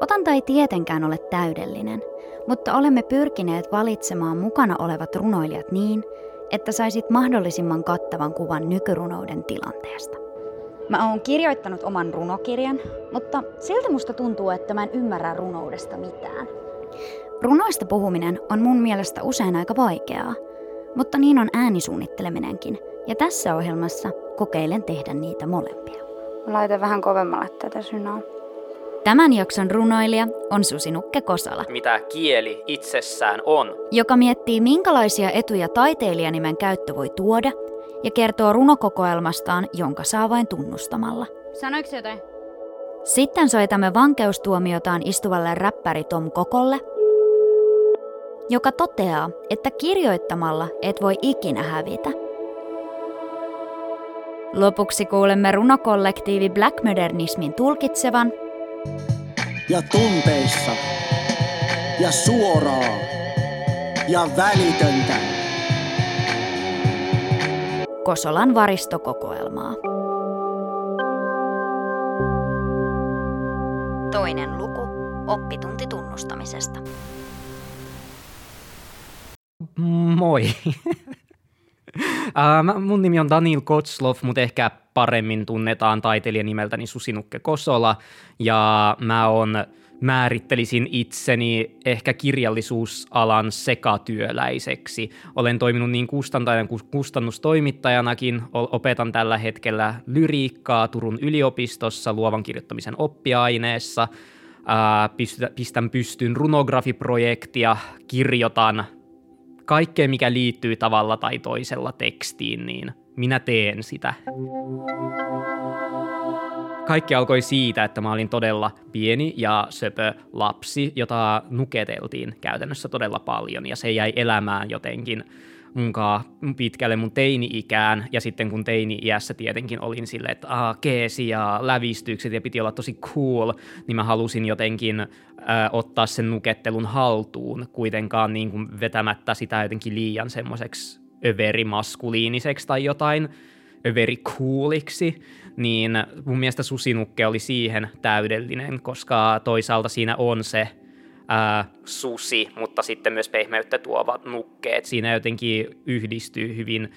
Otanta ei tietenkään ole täydellinen, mutta olemme pyrkineet valitsemaan mukana olevat runoilijat niin, että saisit mahdollisimman kattavan kuvan nykyrunouden tilanteesta. Mä oon kirjoittanut oman runokirjan, mutta silti musta tuntuu, että mä en ymmärrä runoudesta mitään. Runoista puhuminen on mun mielestä usein aika vaikeaa, mutta niin on äänisuunnitteleminenkin, ja tässä ohjelmassa kokeilen tehdä niitä molempia. Mä laitan vähän kovemmalle tätä synaa. Tämän jakson runoilija on Susinukke Kosala, mitä kieli itsessään on. joka miettii minkälaisia etuja taiteilijanimen käyttö voi tuoda ja kertoo runokokoelmastaan, jonka saa vain tunnustamalla. Sanoiko jotain? Sitten soitamme vankeustuomiotaan istuvalle räppäri Tom Kokolle, joka toteaa, että kirjoittamalla et voi ikinä hävitä. Lopuksi kuulemme runokollektiivi Black Modernismin tulkitsevan ja tunteissa ja suoraa ja välitöntä. Kosolan varistokokoelmaa. Toinen luku. Oppitunti tunnustamisesta. Moi. Mun nimi on Daniel Kotslov, mutta ehkä paremmin tunnetaan taiteilijan nimeltäni Susinukke Kosola. Ja mä on, määrittelisin itseni ehkä kirjallisuusalan sekatyöläiseksi. Olen toiminut niin kustantajan kuin kustannustoimittajanakin. Opetan tällä hetkellä lyriikkaa Turun yliopistossa luovan kirjoittamisen oppiaineessa. Pistän pystyn runografiprojektia, kirjoitan kaikkea, mikä liittyy tavalla tai toisella tekstiin, niin minä teen sitä. Kaikki alkoi siitä, että mä olin todella pieni ja söpö lapsi, jota nuketeltiin käytännössä todella paljon, ja se jäi elämään jotenkin munkaan pitkälle mun teini-ikään, ja sitten kun teini-iässä tietenkin olin silleen, että ah, keesi ja lävistykset ja piti olla tosi cool, niin mä halusin jotenkin äh, ottaa sen nukettelun haltuun, kuitenkaan niin kuin vetämättä sitä jotenkin liian semmoiseksi överimaskuliiniseksi tai jotain överikuuliksi, niin mun mielestä Susinukke oli siihen täydellinen, koska toisaalta siinä on se ää, susi, mutta sitten myös pehmeyttä tuovat nukkeet. Siinä jotenkin yhdistyy hyvin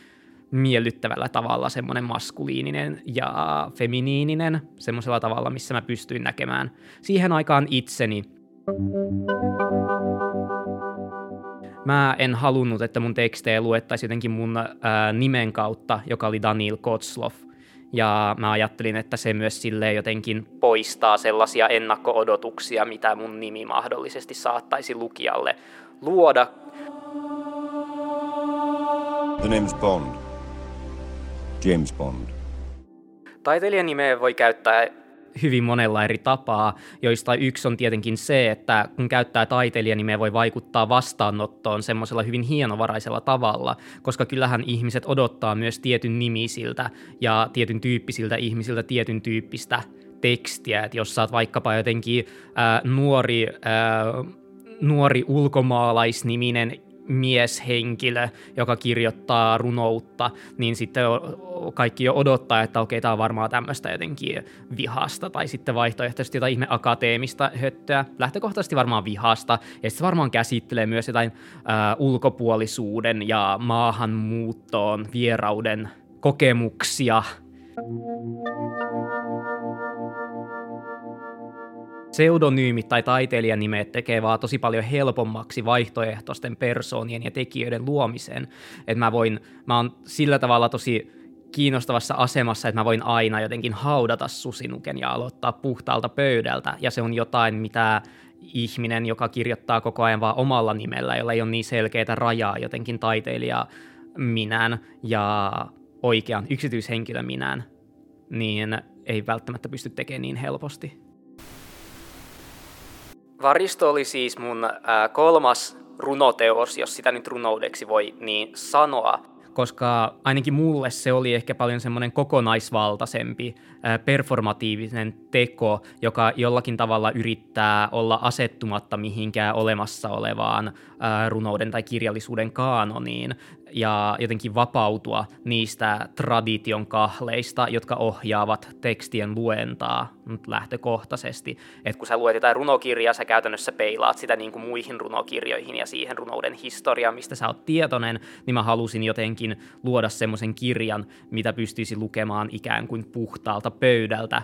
miellyttävällä tavalla semmoinen maskuliininen ja feminiininen, semmoisella tavalla, missä mä pystyin näkemään siihen aikaan itseni. Mä en halunnut, että mun tekstejä luettaisiin jotenkin mun ää, nimen kautta, joka oli Daniel Kotslov – ja mä ajattelin, että se myös sille jotenkin poistaa sellaisia ennakko-odotuksia, mitä mun nimi mahdollisesti saattaisi lukijalle luoda. The name's Bond. James Bond. Taiteilijan nimeä voi käyttää hyvin monella eri tapaa, joista yksi on tietenkin se, että kun käyttää taiteilijanimeä, voi vaikuttaa vastaanottoon semmoisella hyvin hienovaraisella tavalla, koska kyllähän ihmiset odottaa myös tietyn nimisiltä ja tietyn tyyppisiltä ihmisiltä tietyn tyyppistä tekstiä, että jos sä oot vaikkapa jotenkin ää, nuori, ää, nuori ulkomaalaisniminen mieshenkilö, joka kirjoittaa runoutta, niin sitten kaikki jo odottaa, että okei, tämä on varmaan tämmöistä jotenkin vihasta, tai sitten vaihtoehtoisesti jotain ihme akateemista höttöä, lähtökohtaisesti varmaan vihasta, ja sitten varmaan käsittelee myös jotain äh, ulkopuolisuuden ja maahanmuuttoon, vierauden kokemuksia. Pseudonyymit tai taiteilijanimet tekee vaan tosi paljon helpommaksi vaihtoehtoisten persoonien ja tekijöiden luomiseen. Että mä voin, mä oon sillä tavalla tosi kiinnostavassa asemassa, että mä voin aina jotenkin haudata susinuken ja aloittaa puhtaalta pöydältä. Ja se on jotain, mitä ihminen, joka kirjoittaa koko ajan vaan omalla nimellä, jolla ei ole niin selkeää rajaa jotenkin taiteilija minään ja oikean yksityishenkilön minään, niin ei välttämättä pysty tekemään niin helposti. Varisto oli siis mun äh, kolmas runoteos, jos sitä nyt runoudeksi voi niin sanoa. Koska ainakin mulle se oli ehkä paljon semmoinen kokonaisvaltaisempi, performatiivinen teko, joka jollakin tavalla yrittää olla asettumatta mihinkään olemassa olevaan runouden tai kirjallisuuden kaanoniin ja jotenkin vapautua niistä tradition kahleista, jotka ohjaavat tekstien luentaa lähtökohtaisesti. Et kun sä luet jotain runokirjaa, sä käytännössä peilaat sitä niin kuin muihin runokirjoihin ja siihen runouden historiaan, mistä sä oot tietoinen, niin mä halusin jotenkin luoda semmoisen kirjan, mitä pystyisi lukemaan ikään kuin puhtaalta pöydältä.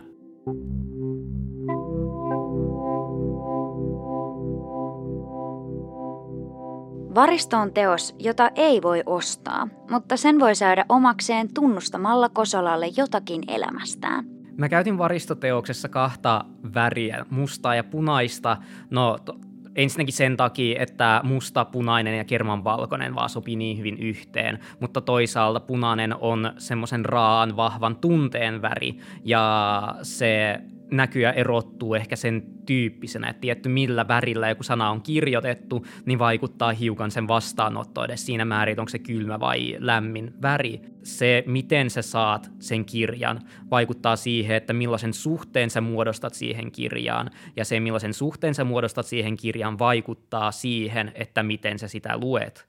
Varisto on teos, jota ei voi ostaa, mutta sen voi saada omakseen tunnustamalla Kosolalle jotakin elämästään. Mä käytin varistoteoksessa kahta väriä, mustaa ja punaista. No, to, ensinnäkin sen takia, että musta, punainen ja kermanvalkoinen vaan sopii niin hyvin yhteen, mutta toisaalta punainen on semmoisen raan, vahvan tunteen väri, ja se näkyy ja erottuu ehkä sen tyyppisenä, että tietty millä värillä joku sana on kirjoitettu, niin vaikuttaa hiukan sen vastaanotto edes siinä määrin, onko se kylmä vai lämmin väri. Se, miten sä saat sen kirjan, vaikuttaa siihen, että millaisen suhteen sä muodostat siihen kirjaan, ja se, millaisen suhteen sä muodostat siihen kirjaan, vaikuttaa siihen, että miten sä sitä luet.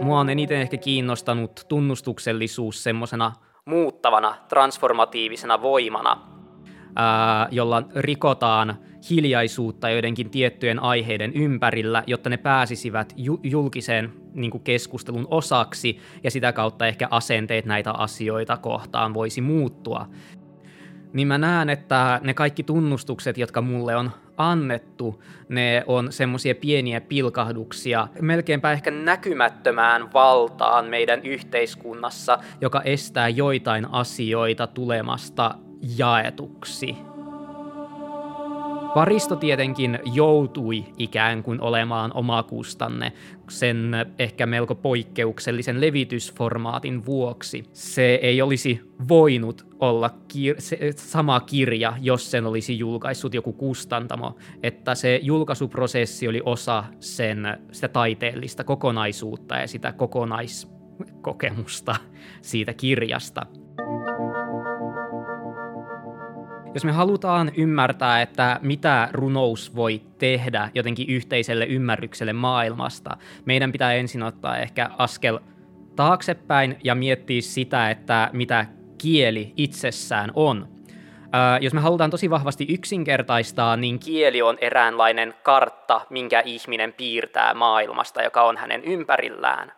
Mua on eniten ehkä kiinnostanut tunnustuksellisuus semmoisena muuttavana, transformatiivisena voimana, ää, jolla rikotaan hiljaisuutta joidenkin tiettyjen aiheiden ympärillä, jotta ne pääsisivät ju- julkiseen niin keskustelun osaksi, ja sitä kautta ehkä asenteet näitä asioita kohtaan voisi muuttua. Niin mä näen, että ne kaikki tunnustukset, jotka mulle on annettu, ne on semmoisia pieniä pilkahduksia, melkeinpä ehkä näkymättömään valtaan meidän yhteiskunnassa, joka estää joitain asioita tulemasta jaetuksi. Varisto tietenkin joutui ikään kuin olemaan omakustanne sen ehkä melko poikkeuksellisen levitysformaatin vuoksi. Se ei olisi voinut olla kir- se, sama kirja, jos sen olisi julkaissut joku kustantamo, että se julkaisuprosessi oli osa sen, sitä taiteellista kokonaisuutta ja sitä kokonaiskokemusta siitä kirjasta. Jos me halutaan ymmärtää, että mitä runous voi tehdä jotenkin yhteiselle ymmärrykselle maailmasta, meidän pitää ensin ottaa ehkä askel taaksepäin ja miettiä sitä, että mitä kieli itsessään on. Jos me halutaan tosi vahvasti yksinkertaistaa, niin kieli on eräänlainen kartta, minkä ihminen piirtää maailmasta, joka on hänen ympärillään.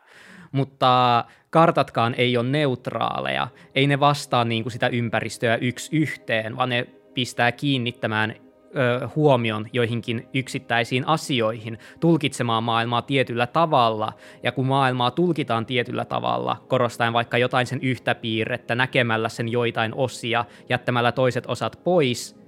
Mutta kartatkaan ei ole neutraaleja, ei ne vastaa niin kuin sitä ympäristöä yksi yhteen, vaan ne pistää kiinnittämään ö, huomion joihinkin yksittäisiin asioihin, tulkitsemaan maailmaa tietyllä tavalla, ja kun maailmaa tulkitaan tietyllä tavalla, korostaen vaikka jotain sen yhtä piirrettä, näkemällä sen joitain osia, jättämällä toiset osat pois,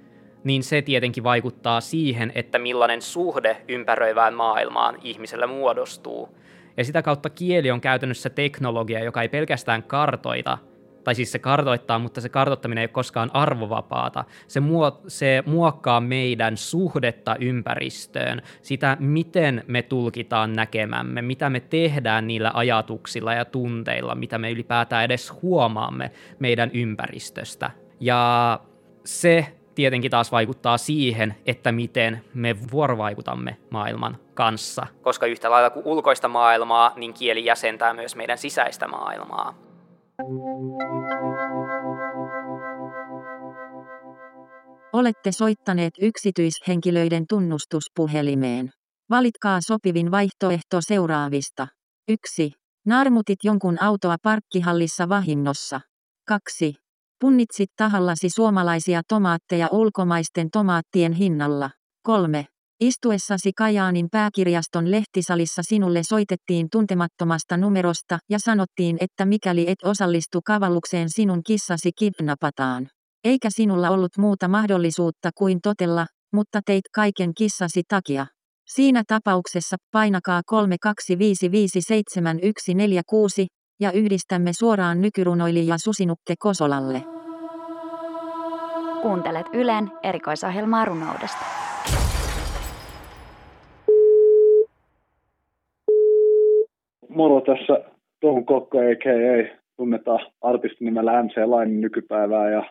niin se tietenkin vaikuttaa siihen, että millainen suhde ympäröivään maailmaan ihmisellä muodostuu. Ja sitä kautta kieli on käytännössä teknologia, joka ei pelkästään kartoita, tai siis se kartoittaa, mutta se kartoittaminen ei ole koskaan arvovapaata. Se, muo, se muokkaa meidän suhdetta ympäristöön, sitä miten me tulkitaan näkemämme, mitä me tehdään niillä ajatuksilla ja tunteilla, mitä me ylipäätään edes huomaamme meidän ympäristöstä. Ja se tietenkin taas vaikuttaa siihen, että miten me vuorovaikutamme maailman kanssa. Koska yhtä lailla kuin ulkoista maailmaa, niin kieli jäsentää myös meidän sisäistä maailmaa. Olette soittaneet yksityishenkilöiden tunnustuspuhelimeen. Valitkaa sopivin vaihtoehto seuraavista. 1. Narmutit jonkun autoa parkkihallissa vahingossa. 2. Punnitsit tahallasi suomalaisia tomaatteja ulkomaisten tomaattien hinnalla. 3. Istuessasi Kajaanin pääkirjaston lehtisalissa sinulle soitettiin tuntemattomasta numerosta ja sanottiin, että mikäli et osallistu kavallukseen sinun kissasi kidnapataan. Eikä sinulla ollut muuta mahdollisuutta kuin totella, mutta teit kaiken kissasi takia. Siinä tapauksessa painakaa 32557146 ja yhdistämme suoraan nykyrunoilija Susinukke Kosolalle. Kuuntelet Ylen erikoisohjelmaa runoudesta. Moro tässä Tohun Kokko, a.k.a. tunnetaan artistin nimellä MC Lain nykypäivää ja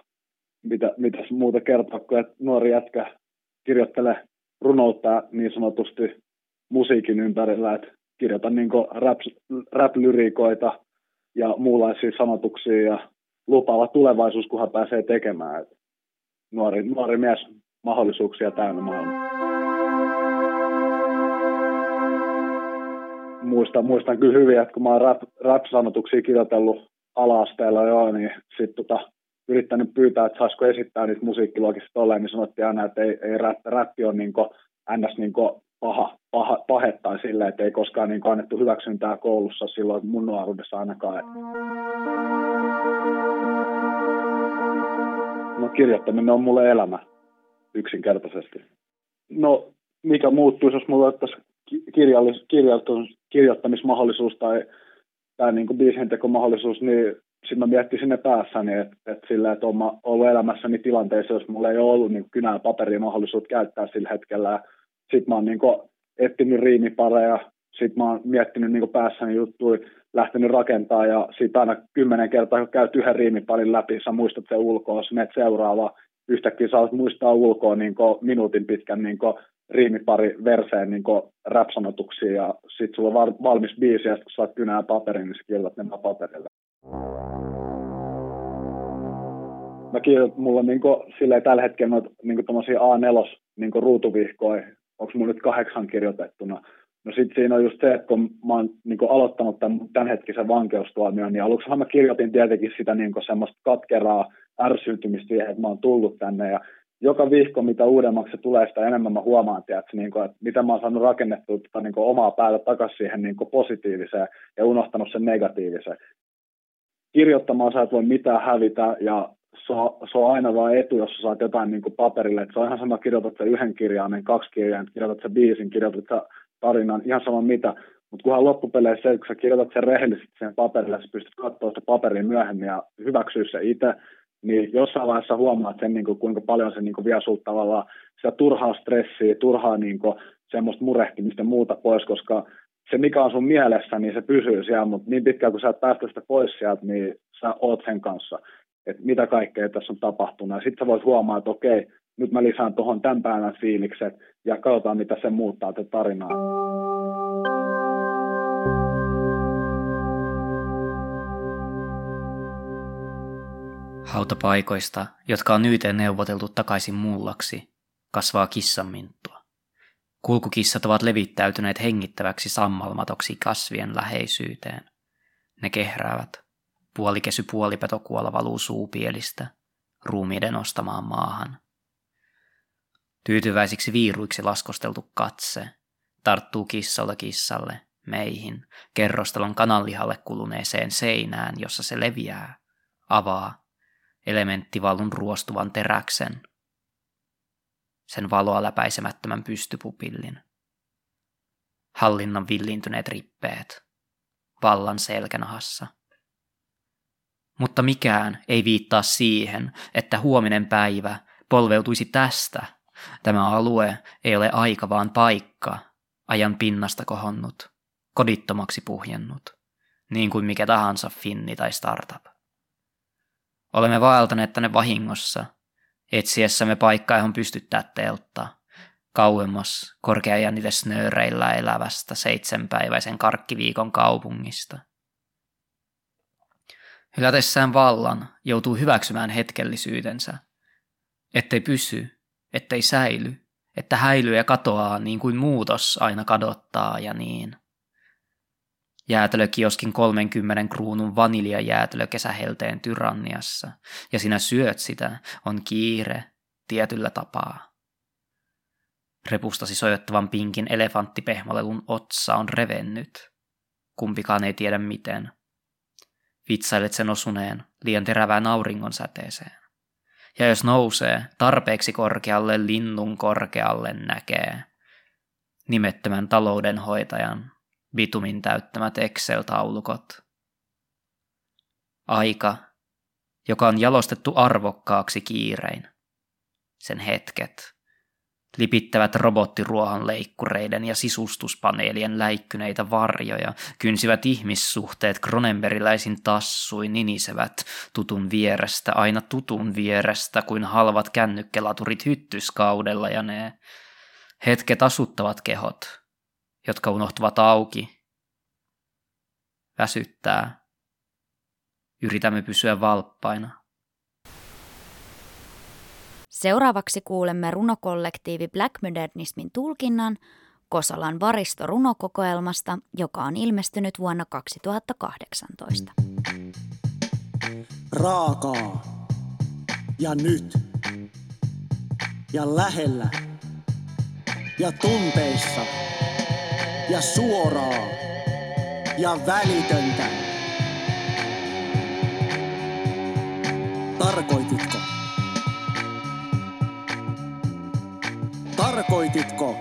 mitä, mitäs muuta kertoa, kun nuori jätkä kirjoittelee runoutta niin sanotusti musiikin ympärillä, että kirjoitan niin rap, rap-lyriikoita ja muunlaisia sanotuksia ja lupaava tulevaisuus, kunhan pääsee tekemään. Et nuori, nuori mies mahdollisuuksia täynnä maailma. Muistan, muistan kyllä hyvin, että kun mä oon rap, rap-sanotuksia kirjoitellut ala-asteella jo, niin sitten tota, yrittänyt pyytää, että saisiko esittää niitä musiikkiluokista tolleen, niin sanottiin aina, että ei, ei rap, rappi on niin ns. Niin paha, paha, pahettain silleen, että ei koskaan niin annettu hyväksyntää koulussa silloin mun nuoruudessa ainakaan. No kirjoittaminen on mulle elämä yksinkertaisesti. No mikä muuttuisi, jos mulla olisi kirjallis, kirjoittamismahdollisuus tai, tai niin kuin biisintekomahdollisuus, niin sitten mä miettisin ne päässäni, että, että sillä, että olen ollut elämässäni tilanteessa, jos mulla ei ole ollut niin kynää paperia mahdollisuutta käyttää sillä hetkellä. Sitten mä oon niin etsinyt riimipareja, sitten mä oon miettinyt niin päässäni juttuja, lähtenyt rakentaa ja sitten aina kymmenen kertaa, kun käyt yhden riimiparin läpi, sä muistat sen ulkoa, sä menet seuraava, yhtäkkiä sä muistaa ulkoa niin minuutin pitkän niin riimipari verseen niin rap-sanotuksia ja sitten sulla on valmis biisi ja kun saat kynää paperin, niin sä kirjoitat ne paperille. Mä kirjoitan, mulla on niin kuin, silleen tällä hetkellä noita niin A4 niin ruutuvihkoja, onko mulla nyt kahdeksan kirjoitettuna. No sitten siinä on just se, että kun mä oon niin aloittanut tämän tämänhetkisen vankeustuomion, niin aluksi mä kirjoitin tietenkin sitä niin semmoista katkeraa ärsyntymistä siihen, että mä oon tullut tänne ja joka viikko, mitä uudemmaksi se tulee, sitä enemmän mä huomaan, tiedätkö, niin kuin, että mitä mä oon saanut rakennettua tota, niin omaa päätä takaisin siihen niin positiiviseen ja unohtanut sen negatiiviseen. Kirjoittamaan sä et voi mitään hävitä ja se on, aina vain etu, jos sä saat jotain niin paperille. Et se on ihan sama, kirjoitat sä yhden kirjaimen, kaksi kirjaimen, kirjoitat sä biisin, kirjoitat sä tarinan, ihan sama mitä. Mutta kunhan loppupeleissä se, kun sä kirjoitat sen rehellisesti sen paperille, sä pystyt katsoa sitä paperia myöhemmin ja hyväksyä se itse, niin jossain vaiheessa huomaat sen, niin kuin, kuinka paljon se niin kuin, vie sulta tavallaan sitä turhaa stressiä, turhaa niin kuin, semmoista murehtimista ja muuta pois, koska se, mikä on sun mielessä, niin se pysyy siellä, mutta niin pitkään kun sä et päästä sitä pois sieltä, niin sä oot sen kanssa, että mitä kaikkea tässä on tapahtunut. Sitten sä voit huomaa, että okei, nyt mä lisään tuohon tämän päivän fiilikset ja katsotaan, mitä se muuttaa tätä tarinaa. Hautapaikoista, jotka on nyt neuvoteltu takaisin mullaksi, kasvaa kissanminttua. Kulkukissat ovat levittäytyneet hengittäväksi sammalmatoksi kasvien läheisyyteen. Ne kehräävät. Puolikesy puolipetokuola valuu suupielistä, ruumiiden ostamaan maahan. Tyytyväisiksi viiruiksi laskosteltu katse tarttuu kissalta kissalle, meihin, kerrostalon kananlihalle kuluneeseen seinään, jossa se leviää, avaa elementtivallun ruostuvan teräksen, sen valoa läpäisemättömän pystypupillin. Hallinnan villintyneet rippeet, vallan selkänahassa. Mutta mikään ei viittaa siihen, että huominen päivä polveutuisi tästä. Tämä alue ei ole aika vaan paikka, ajan pinnasta kohonnut, kodittomaksi puhjennut, niin kuin mikä tahansa finni tai startup. Olemme vaeltaneet tänne vahingossa, etsiessämme paikkaa, johon pystyttää telttaa. Kauemmas korkeajännite snööreillä elävästä seitsemänpäiväisen karkkiviikon kaupungista. Hylätessään vallan joutuu hyväksymään hetkellisyytensä, ettei pysy, ettei säily, että häilyy ja katoaa niin kuin muutos aina kadottaa ja niin – jäätelökioskin 30 kruunun vaniljajäätelö kesähelteen tyranniassa, ja sinä syöt sitä, on kiire tietyllä tapaa. Repustasi sojottavan pinkin elefanttipehmolelun otsa on revennyt. Kumpikaan ei tiedä miten. Vitsailet sen osuneen liian terävään auringon säteeseen. Ja jos nousee tarpeeksi korkealle linnun korkealle näkee nimettömän taloudenhoitajan bitumin täyttämät Excel-taulukot. Aika, joka on jalostettu arvokkaaksi kiirein. Sen hetket, lipittävät robottiruohon leikkureiden ja sisustuspaneelien läikkyneitä varjoja, kynsivät ihmissuhteet kronenberiläisin tassuin ninisevät tutun vierestä, aina tutun vierestä, kuin halvat kännykkelaturit hyttyskaudella ja ne hetket asuttavat kehot, jotka unohtuvat auki. Väsyttää. Yritämme pysyä valppaina. Seuraavaksi kuulemme runokollektiivi Black Modernismin tulkinnan Kosalan varisto runokokoelmasta, joka on ilmestynyt vuonna 2018. Raakaa. Ja nyt. Ja lähellä. Ja tunteissa. Ja suoraa. Ja välitöntä. Tarkoititko? Tarkoititko?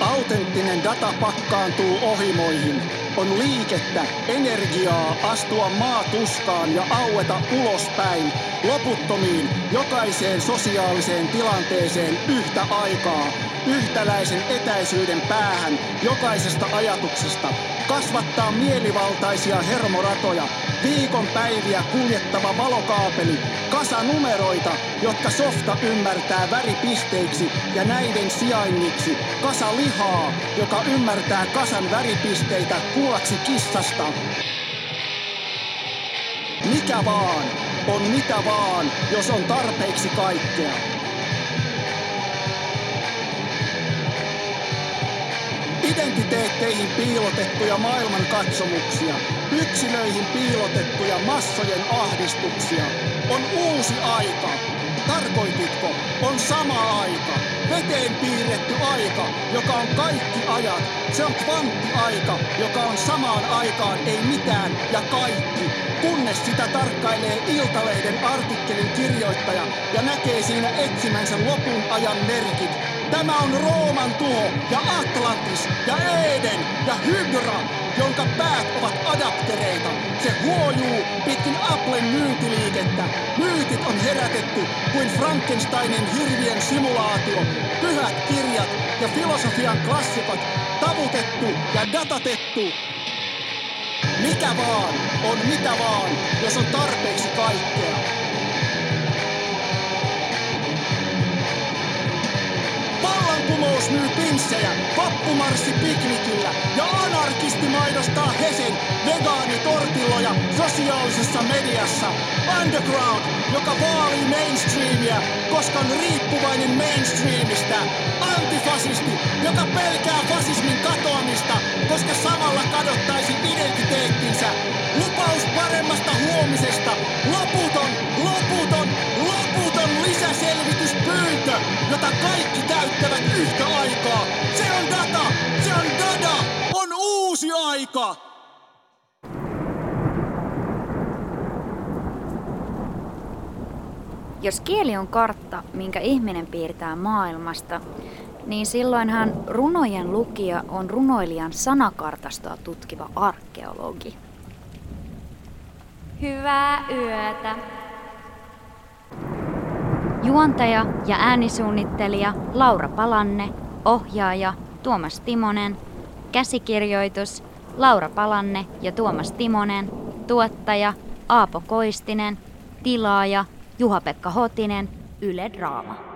Autenttinen data pakkaantuu ohimoihin. On liikettä, energiaa astua maatuskaan ja aueta ulospäin, loputtomiin, jokaiseen sosiaaliseen tilanteeseen yhtä aikaa, yhtäläisen etäisyyden päähän jokaisesta ajatuksesta, kasvattaa mielivaltaisia hermoratoja, viikon päiviä kuljettava valokaapeli, kasa numeroita, jotka softa ymmärtää väripisteiksi ja näiden sijainniksi, kasa lihaa, joka ymmärtää kasan väripisteitä kuulaksi kissasta. Mikä vaan on mitä vaan, jos on tarpeeksi kaikkea. Identiteetteihin piilotettuja maailmankatsomuksia, yksilöihin piilotettuja massojen ahdistuksia. On uusi aika. Tarkoititko, on sama aika, veteen piirretty aika, joka on kaikki ajat. Se on kvanttiaika, joka on samaan aikaan ei mitään ja kaikki, kunnes sitä tarkkailee Iltalehden artikkelin kirjoittaja ja näkee siinä etsimänsä lopun ajan merkit. Tämä on Rooman tuho ja Atlantis ja Eden ja Hydra, jonka päät ovat adaptereita. Se huojuu pitkin Applen myyntiliikettä. Myytit on herätetty kuin Frankensteinin hirvien simulaatio. Pyhät kirjat ja filosofian klassikot tavutettu ja datatettu. Mikä vaan on mitä vaan, jos on tarpeeksi kaikkea. Vallankumous myy pinssejä, vappumarssi piknikillä ja anarkisti mainostaa Hesen vegaanitortilloja sosiaalisessa mediassa. Underground, joka vaalii mainstreamia, koska on riippuvainen mainstreamista. Antifasisti, joka pelkää fasismin katoamista, koska samalla kadottaisi identiteettinsä. Lupaus paremmasta huomisesta, loputon, loputon, loputon lisäselvityspyyntö, jota kaikki täyttävät uusi aika! Jos kieli on kartta, minkä ihminen piirtää maailmasta, niin silloinhan runojen lukija on runoilijan sanakartastoa tutkiva arkeologi. Hyvää yötä. Juontaja ja äänisuunnittelija Laura Palanne, ohjaaja Tuomas Timonen, käsikirjoitus Laura Palanne ja Tuomas Timonen, tuottaja Aapo Koistinen, tilaaja Juha-Pekka Hotinen, Yle Draama.